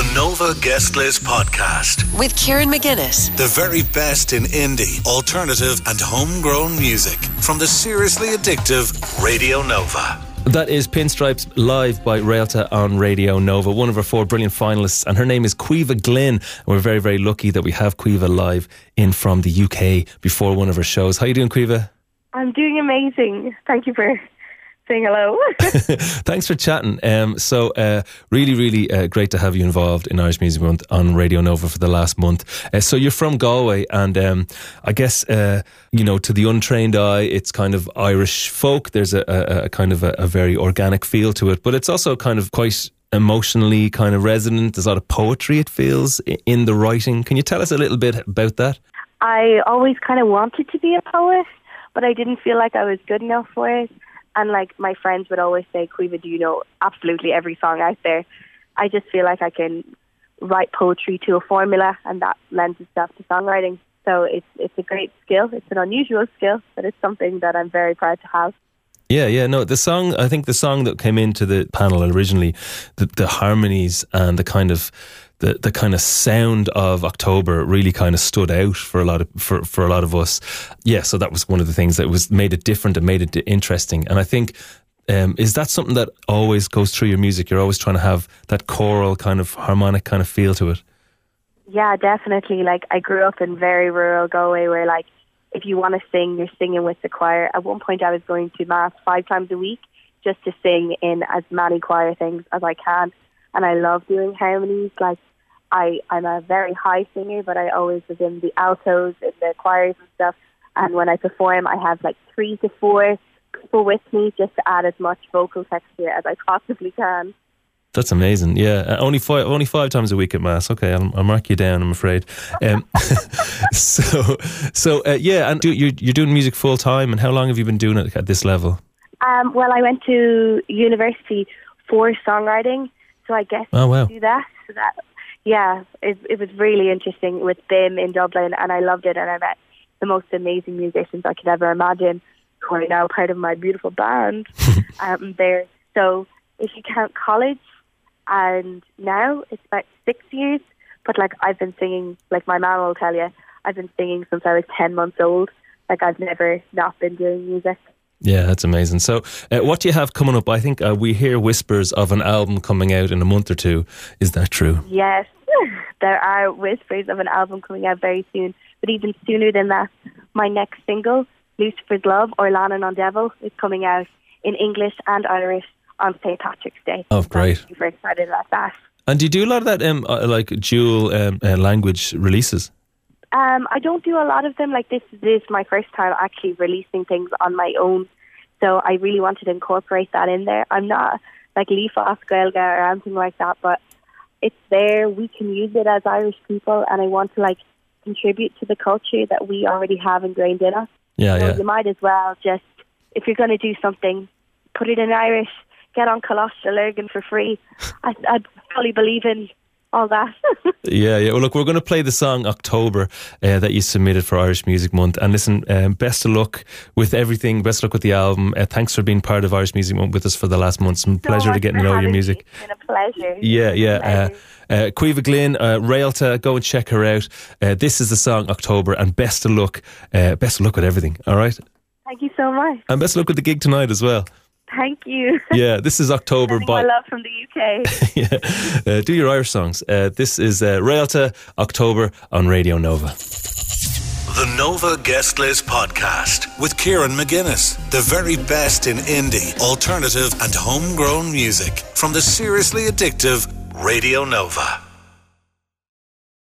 The Nova Guest List Podcast. with Kieran McGuinness. The very best in indie, alternative, and homegrown music from the seriously addictive Radio Nova. That is Pinstripes live by Railta on Radio Nova, one of our four brilliant finalists, and her name is Caoimhe Glynn. And we're very, very lucky that we have Caoimhe live in from the UK before one of her shows. How you doing, Caoimhe? I'm doing amazing. Thank you for hello. Thanks for chatting. Um, so, uh, really, really uh, great to have you involved in Irish Music Month on Radio Nova for the last month. Uh, so, you're from Galway, and um, I guess, uh, you know, to the untrained eye, it's kind of Irish folk. There's a, a, a kind of a, a very organic feel to it, but it's also kind of quite emotionally kind of resonant. There's a lot of poetry, it feels, in the writing. Can you tell us a little bit about that? I always kind of wanted to be a poet, but I didn't feel like I was good enough for it. And like my friends would always say, Caoimhe, do you know absolutely every song out there? I just feel like I can write poetry to a formula, and that lends itself to songwriting. So it's it's a great skill. It's an unusual skill, but it's something that I'm very proud to have. Yeah, yeah, no, the song, I think the song that came into the panel originally, the, the harmonies and the kind of, the, the kind of sound of October really kind of stood out for a lot of, for, for a lot of us. Yeah, so that was one of the things that was made it different and made it interesting. And I think, um, is that something that always goes through your music? You're always trying to have that choral kind of harmonic kind of feel to it. Yeah, definitely. Like I grew up in very rural Galway where like if you want to sing, you're singing with the choir. At one point I was going to mass five times a week just to sing in as many choir things as I can. And I love doing harmonies. Like I, I'm a very high singer, but I always was in the altos, in the choirs and stuff. And when I perform, I have like three to four people with me just to add as much vocal texture as I possibly can. That's amazing. Yeah, uh, only five, only five times a week at mass. Okay, I'll, I'll mark you down. I'm afraid. Um, so, so uh, yeah, and do, you're you're doing music full time. And how long have you been doing it at this level? Um, well, I went to university for songwriting, so I guess Oh, wow. do that. So that, yeah, it, it was really interesting with them in Dublin, and I loved it, and I met the most amazing musicians I could ever imagine, who are now part of my beautiful band um, there. So if you count college, and now it's about six years, but like I've been singing, like my mom will tell you, I've been singing since I was ten months old. Like I've never not been doing music. Yeah, that's amazing. So, uh, what do you have coming up? I think uh, we hear whispers of an album coming out in a month or two. Is that true? Yes, there are whispers of an album coming out very soon. But even sooner than that, my next single, Lucifer's Love or Lannon on Devil, is coming out in English and Irish on St. Patrick's Day. Oh, great. I'm super excited about that. And do you do a lot of that, um, uh, like dual um, uh, language releases? Um, I don't do a lot of them. Like this is my first time actually releasing things on my own, so I really wanted to incorporate that in there. I'm not like Leaf Gaelga or anything like that, but it's there. We can use it as Irish people, and I want to like contribute to the culture that we already have ingrained in us. Yeah, So yeah. you might as well just, if you're going to do something, put it in Irish. Get on Coláiste Lurgan for free. I, I fully believe in all that. Yeah, yeah. Well, look, we're going to play the song October uh, that you submitted for Irish Music Month. And listen, um, best of luck with everything. Best of luck with the album. Uh, thanks for being part of Irish Music Month with us for the last month. It's been a so pleasure to get to know your music. It's been a pleasure. Yeah, yeah. Uh, uh, Caoimhe Glynn, uh, Railta, go and check her out. Uh, this is the song October, and best of luck. Uh, best of luck with everything. All right, Thank you so much. and best of luck with the gig tonight as well. Thank you. Yeah, this is October Sending by my love from the UK. yeah. Uh, do your Irish songs. Uh, this is uh, Railta October on Radio Nova. The Nova Guest List Podcast with Kieran McGuinness. The very best in indie, alternative, and homegrown music from the seriously addictive Radio Nova.